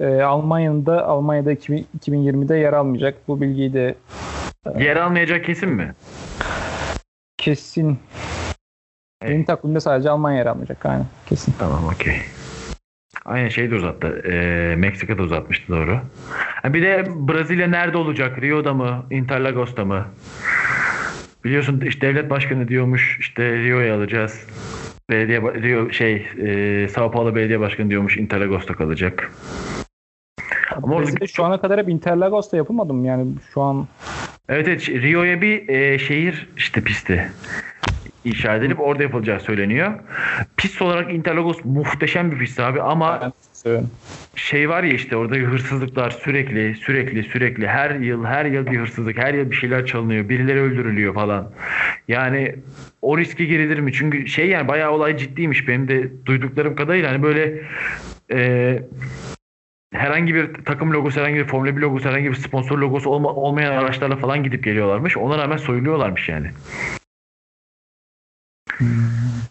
e, Almanya'nın da Almanya'da 2000 2020'de yer almayacak. Bu bilgiyi de Yer almayacak kesin mi? kesin benim takvimde sadece Almanya yer almayacak. Aynen kesin. Tamam okey. Aynı şey de uzattı. Ee, Meksika'da uzatmıştı doğru. Ha, bir de Brezilya nerede olacak? Rio'da mı? Interlagos'ta mı? Biliyorsun işte devlet başkanı diyormuş işte Rio'ya alacağız. Belediye Rio şey e, Sao Paulo Belediye Başkanı diyormuş Interlagos'ta kalacak. Ama orada- şu ana kadar hep Interlagos'ta yapılmadım yani şu an Evet evet Rio'ya bir e, şehir işte pisti inşa edilip orada yapılacağı söyleniyor. Pist olarak Interlagos muhteşem bir pist abi ama şey var ya işte orada hırsızlıklar sürekli sürekli sürekli. Her yıl her yıl bir hırsızlık her yıl bir şeyler çalınıyor birileri öldürülüyor falan. Yani o riske girilir mi? Çünkü şey yani bayağı olay ciddiymiş. Benim de duyduklarım kadarıyla hani böyle e, herhangi bir takım logosu herhangi bir Formula 1 logosu herhangi bir sponsor logosu olma, olmayan araçlarla falan gidip geliyorlarmış. Ona rağmen soyuluyorlarmış yani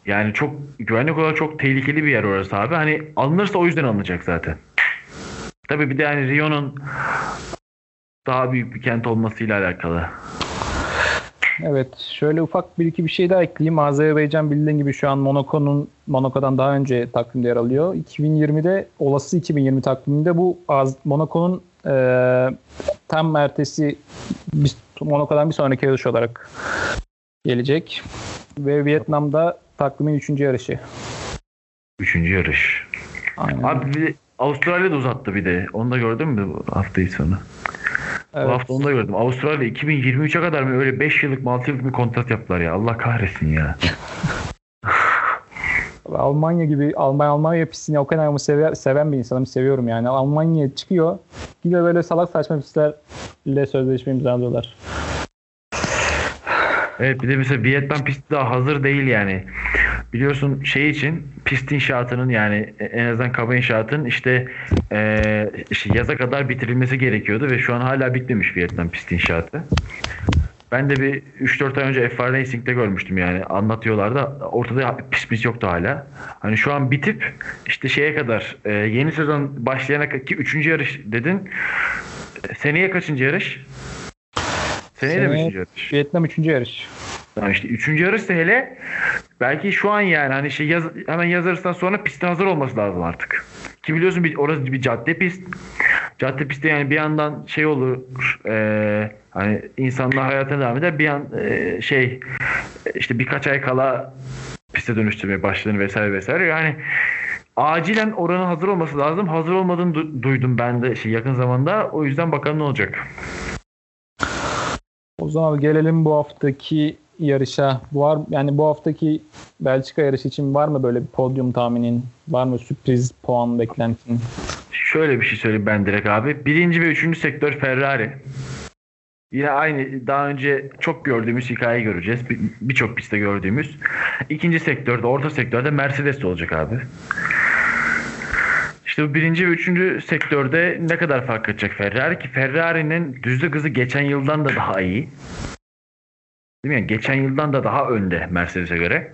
yani çok güvenlik olarak çok tehlikeli bir yer orası abi. Hani alınırsa o yüzden alınacak zaten. Tabii bir de hani Rio'nun daha büyük bir kent olmasıyla alakalı. Evet, şöyle ufak bir iki bir şey daha ekleyeyim. Azerbaycan bildiğin gibi şu an Monaco'nun Monaco'dan daha önce takvimde yer alıyor. 2020'de olası 2020 takviminde bu Monaco'nun e, tam ertesi bir, Monaco'dan bir sonraki yarış olarak gelecek. Ve Vietnam'da takvimin 3. yarışı. Üçüncü yarış. Aynen. Abi bir de Avustralya da uzattı bir de. Onu da gördün mü bu haftayı sonu? evet. Bu hafta onu da gördüm. Avustralya 2023'e kadar mı öyle 5 yıllık mı 6 yıllık bir kontrat yaptılar ya. Allah kahretsin ya. Almanya gibi Almanya Almanya pistini o kadar mı sever, seven bir insanım seviyorum yani. Almanya çıkıyor. Gidiyor böyle salak saçma pistlerle sözleşme imzalıyorlar. Evet bir de mesela Vietnam pisti daha hazır değil yani. Biliyorsun şey için pist inşaatının yani en azından kaba inşaatın işte, eee, işte yaza kadar bitirilmesi gerekiyordu ve şu an hala bitmemiş Vietnam pist inşaatı. Ben de bir 3-4 ay önce F1 Racing'de görmüştüm yani. Anlatıyorlar da ortada pis pis yoktu hala. Hani şu an bitip işte şeye kadar e, yeni sezon başlayana ki 3. yarış dedin. E, Seneye kaçıncı yarış? Seneye mi 3. yarış? Vietnam 3. yarış. Yani işte üçüncü yarışta hele belki şu an yani hani şey yaz, hemen yaz arasından sonra pistin hazır olması lazım artık. Ki biliyorsun bir, orası bir cadde pist. Cadde pistte yani bir yandan şey olur e, hani insanlar hayatına devam eder bir yan e, şey işte birkaç ay kala piste dönüştürmeye başlanır vesaire vesaire yani acilen oranın hazır olması lazım. Hazır olmadığını du- duydum ben de şey yakın zamanda. O yüzden bakalım ne olacak. O zaman gelelim bu haftaki yarışa. Var yani bu haftaki Belçika yarışı için var mı böyle bir podyum tahminin? Var mı sürpriz puan beklentin? Şöyle bir şey söyleyeyim ben direkt abi. Birinci ve üçüncü sektör Ferrari. Yine aynı daha önce çok gördüğümüz hikayeyi göreceğiz. Bir- Birçok pistte gördüğümüz. İkinci sektörde, orta sektörde Mercedes de olacak abi. İşte bu birinci ve üçüncü sektörde ne kadar fark edecek Ferrari ki Ferrari'nin düzlük hızı geçen yıldan da daha iyi. Değil mi? Yani geçen yıldan da daha önde Mercedes'e göre.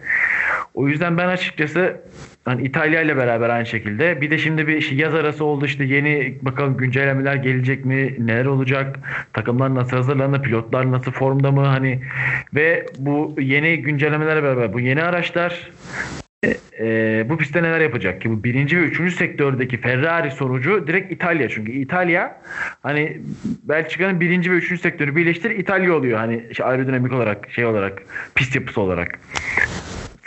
O yüzden ben açıkçası hani İtalya ile beraber aynı şekilde bir de şimdi bir şey yaz arası oldu işte yeni bakalım güncellemeler gelecek mi neler olacak takımlar nasıl hazırlanır pilotlar nasıl formda mı hani ve bu yeni güncellemelerle beraber bu yeni araçlar e, e, bu pistte neler yapacak ki? Bu birinci ve üçüncü sektördeki Ferrari sonucu direkt İtalya. Çünkü İtalya hani Belçika'nın birinci ve üçüncü sektörü birleştir İtalya oluyor. Hani şey, aerodinamik olarak şey olarak pist yapısı olarak.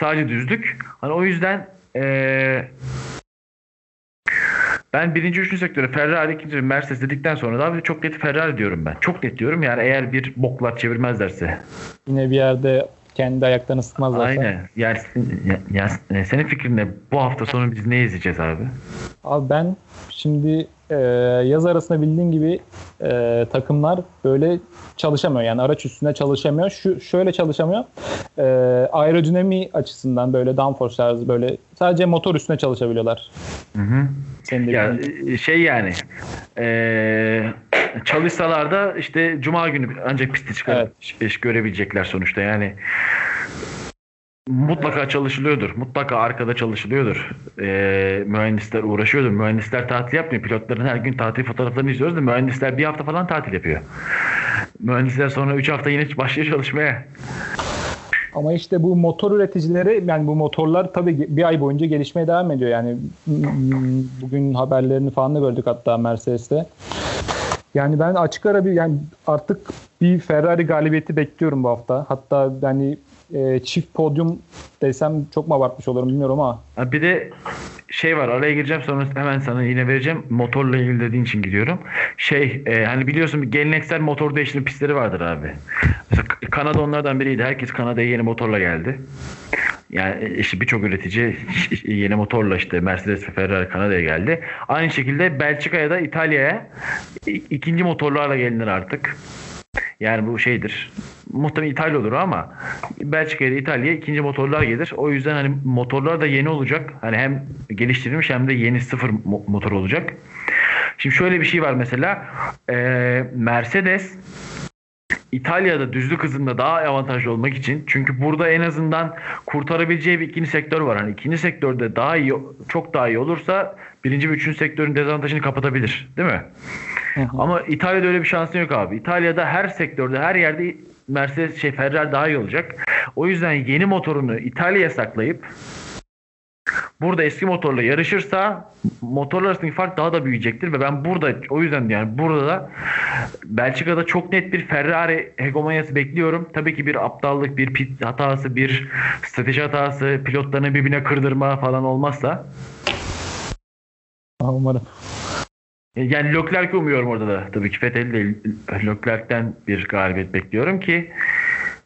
Sadece düzlük. Hani o yüzden eee ben birinci, üçüncü sektörü Ferrari, ikinci Mercedes dedikten sonra da abi çok net Ferrari diyorum ben. Çok net diyorum. Yani eğer bir boklar çevirmezlerse. Yine bir yerde kendi ayaklarını sıkmazlarsa. Aynen. Yani, ya, ya- senin fikrin ne? Bu hafta sonu biz ne izleyeceğiz abi? Abi ben şimdi e, yaz arasında bildiğin gibi e, takımlar böyle çalışamıyor. Yani araç üstünde çalışamıyor. Şu şöyle çalışamıyor. E, aerodinami açısından böyle downforce tarzı böyle sadece motor üstüne çalışabiliyorlar. Hı hı. Senin Ya e, şey yani eee çalışsalar da işte cuma günü ancak pisti çıkarıp iş görebilecekler sonuçta yani mutlaka çalışılıyordur. Mutlaka arkada çalışılıyordur. Eee, mühendisler uğraşıyordur. Mühendisler tatil yapmıyor. Pilotların her gün tatil fotoğraflarını izliyoruz da mühendisler bir hafta falan tatil yapıyor. Mühendisler sonra 3 hafta yine başlıyor çalışmaya. Ama işte bu motor üreticileri yani bu motorlar tabii bir ay boyunca gelişmeye devam ediyor. Yani bugün haberlerini falan da gördük hatta Mercedes'te. Yani ben açık ara bir yani artık bir Ferrari galibiyeti bekliyorum bu hafta. Hatta yani e, çift podyum desem çok mu abartmış olurum bilmiyorum ama Ha, Bir de şey var araya gireceğim sonra hemen sana yine vereceğim. Motorla ilgili dediğin için gidiyorum. Şey e, hani biliyorsun geleneksel motor değiştirme pistleri vardır abi. Mesela Kanada onlardan biriydi. Herkes Kanada'ya yeni motorla geldi. Yani e, işte birçok üretici yeni motorla işte Mercedes ve Ferrari Kanada'ya geldi. Aynı şekilde Belçika'ya da İtalya'ya ikinci motorlarla gelinir artık. Yani bu şeydir. Muhtemelen İtalya olur ama Belçika'ya da İtalya'ya ikinci motorlar gelir. O yüzden hani motorlar da yeni olacak. Hani hem geliştirilmiş hem de yeni sıfır mo- motor olacak. Şimdi şöyle bir şey var mesela. Ee, Mercedes İtalya'da düzlük hızında daha avantajlı olmak için çünkü burada en azından kurtarabileceği bir ikinci sektör var. Hani ikinci sektörde daha iyi çok daha iyi olursa birinci ve üçüncü sektörün dezavantajını kapatabilir. Değil mi? Ama İtalya'da öyle bir şansın yok abi. İtalya'da her sektörde, her yerde Mercedes şey Ferrari daha iyi olacak. O yüzden yeni motorunu İtalya'ya saklayıp burada eski motorla yarışırsa motorlar arasındaki fark daha da büyüyecektir ve ben burada o yüzden yani burada da Belçika'da çok net bir Ferrari hegemonyası bekliyorum. Tabii ki bir aptallık, bir pit hatası, bir strateji hatası, pilotlarını birbirine kırdırma falan olmazsa umarım. Yani Leclerc'i umuyorum orada da. Tabii ki Vettel değil. Leclerc'ten bir galibiyet bekliyorum ki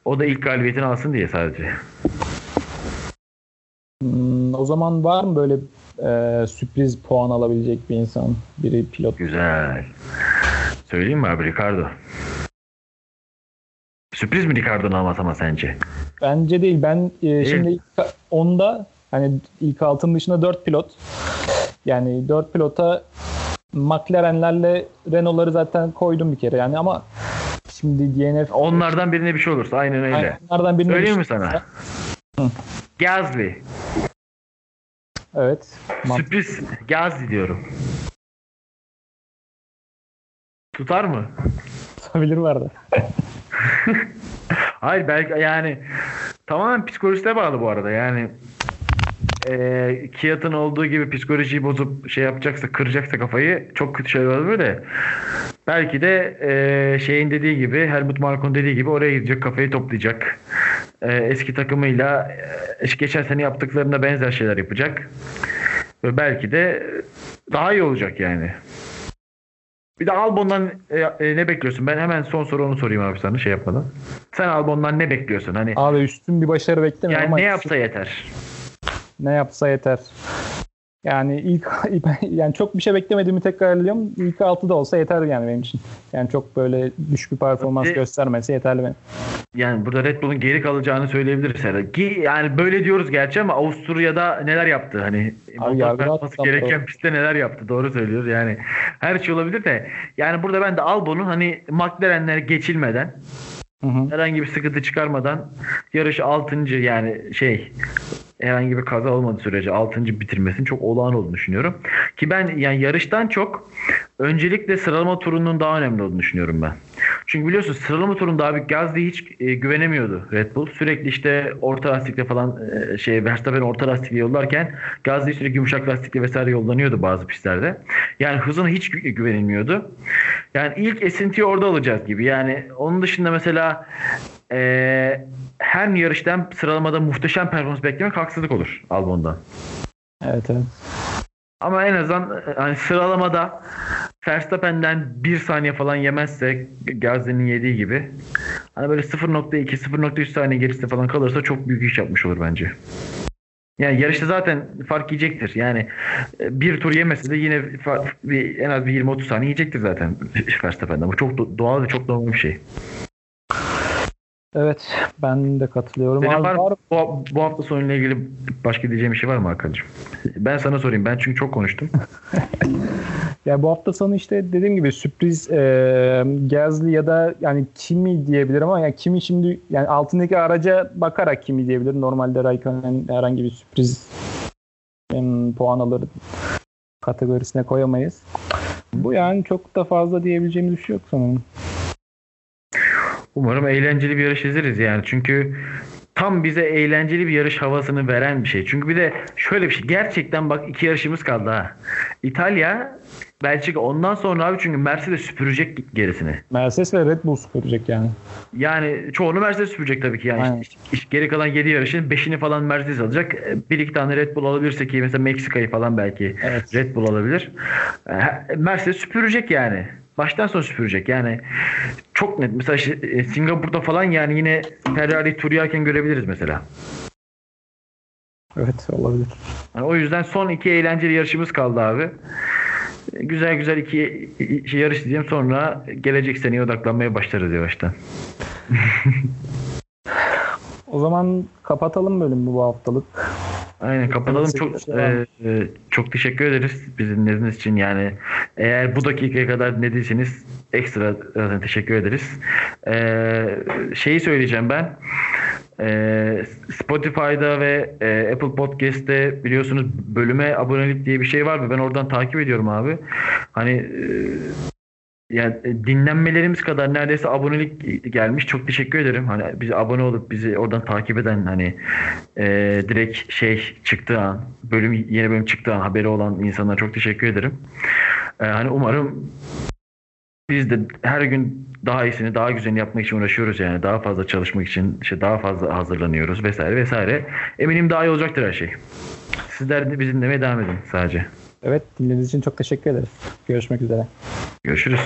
o da ilk galibiyetini alsın diye sadece. Hmm, o zaman var mı böyle e, sürpriz puan alabilecek bir insan? Biri pilot. Güzel. Söyleyeyim mi abi Ricardo? Sürpriz mi Ricardo'nu almaz ama sence? Bence değil. Ben e, şimdi ilk onda hani ilk altın dışında 4 pilot. Yani 4 pilota McLaren'lerle Renault'ları zaten koydum bir kere yani ama şimdi DNF Onlardan birine bir şey olursa aynen öyle. Aynen, onlardan birine Söyleyeyim mi bir şey sana? olursa- Hı. Evet. Sürpriz. Gazli diyorum. Tutar mı? tutabilir vardı. Hayır belki yani tamamen psikolojisine bağlı bu arada yani e, Kiat'ın olduğu gibi psikolojiyi bozup şey yapacaksa kıracaksa kafayı çok kötü şeyler olabilir de belki de e, şeyin dediği gibi Helmut Marko'nun dediği gibi oraya gidecek kafayı toplayacak E, eski takımıyla e, geçen sene yaptıklarına benzer şeyler yapacak ve belki de daha iyi olacak yani. Bir de Albon'dan e, e, ne bekliyorsun? Ben hemen son soru onu sorayım abi sana şey yapmadan. Sen Albon'dan ne bekliyorsun? Hani Abi üstün bir başarı beklemiyorum yani ama ne yapsa yeter. ne yapsa yeter. Yani ilk yani çok bir şey beklemediğimi tekrarlıyorum. İlk 6'da olsa yeter yani benim için. Yani çok böyle düşük bir performans Peki- göstermesi yeterli benim. Yani burada Red Bull'un geri kalacağını söyleyebiliriz herhalde. Ki yani böyle diyoruz gerçi ama Avusturya'da neler yaptı? Hani yargıda yapması gereken doğru. pistte neler yaptı? Doğru söylüyoruz. Yani her şey olabilir de yani burada ben de Albon'un hani McLaren'lere geçilmeden Hı hı. herhangi bir sıkıntı çıkarmadan yarış 6. yani şey herhangi bir kaza olmadığı sürece 6. bitirmesinin çok olağan olduğunu düşünüyorum. Ki ben yani yarıştan çok öncelikle sıralama turunun daha önemli olduğunu düşünüyorum ben. Çünkü biliyorsun sıralama turunda abi Gasly hiç e, güvenemiyordu Red Bull. Sürekli işte orta lastikle falan e, şey Verstappen orta lastikle yollarken Gasly sürekli yumuşak lastikle vesaire yollanıyordu bazı pistlerde. Yani hızına hiç gü- güvenilmiyordu. Yani ilk esintiyi orada alacağız gibi. Yani onun dışında mesela e, her yarıştan sıralamada muhteşem performans beklemek haksızlık olur Albon'dan. Evet evet. Ama en azından e, hani sıralamada Verstappen'den bir saniye falan yemezse Gazze'nin yediği gibi hani böyle 0.2 0.3 saniye gerisinde falan kalırsa çok büyük iş yapmış olur bence. Yani yarışta zaten fark yiyecektir. Yani e, bir tur yemese de yine bir, en az bir 20-30 saniye yiyecektir zaten Verstappen'den. Bu çok do- doğal ve çok normal bir şey. Evet ben de katılıyorum. Senin var, var- bu, bu hafta sonuyla ilgili başka diyeceğim bir şey var mı Hakan'cığım? Ben sana sorayım. Ben çünkü çok konuştum. Ya bu hafta sonu işte dediğim gibi sürpriz e, Gasly ya da yani Kimi diyebilir ama yani Kimi şimdi yani altındaki araca bakarak Kimi diyebilir. Normalde Raikkonen herhangi bir sürpriz em, puan alır kategorisine koyamayız. Bu yani çok da fazla diyebileceğimiz bir şey yok sanırım. Umarım eğlenceli bir yarış izleriz yani. Çünkü tam bize eğlenceli bir yarış havasını veren bir şey. Çünkü bir de şöyle bir şey. Gerçekten bak iki yarışımız kaldı ha. İtalya, Belçika ondan sonra abi çünkü Mercedes süpürecek gerisini. Mercedes ve Red Bull süpürecek yani. Yani çoğunu Mercedes süpürecek tabii ki. Yani Aynen. işte- işte geri kalan 7 yarışın 5'ini falan Mercedes alacak. Bir iki tane Red Bull alabilirse ki mesela Meksika'yı falan belki Evet. Red Bull alabilir. E, Mercedes süpürecek yani. Baştan sona süpürecek yani. Çok net. Mesela işte, e, Singapur'da falan yani yine Ferrari tur yerken görebiliriz mesela. Evet olabilir. Yani o yüzden son iki eğlenceli yarışımız kaldı abi. Güzel güzel iki şey yarış diyeyim sonra gelecek seneye odaklanmaya başlarız yavaştan. O zaman kapatalım bölümü bu haftalık. Aynen kapatalım. Çok e, e, çok teşekkür ederiz bizi dinlediğiniz için. Yani eğer bu dakikaya kadar dinlediyseniz ekstra zaten teşekkür ederiz. E, şeyi söyleyeceğim ben. E, Spotify'da ve e, Apple Podcast'te biliyorsunuz bölüme abonelik diye bir şey var ve ben oradan takip ediyorum abi. Hani e, yani dinlenmelerimiz kadar neredeyse abonelik gelmiş. Çok teşekkür ederim. Hani bize abone olup bizi oradan takip eden hani e, direkt şey çıktığı an, bölüm yeni bölüm çıktığı an haberi olan insanlara çok teşekkür ederim. E, hani umarım biz de her gün daha iyisini, daha güzelini yapmak için uğraşıyoruz yani. Daha fazla çalışmak için işte daha fazla hazırlanıyoruz vesaire vesaire. Eminim daha iyi olacaktır her şey. Sizler de bizi dinlemeye devam edin sadece. Evet dinlediğiniz için çok teşekkür ederiz. Görüşmek üzere. Görüşürüz.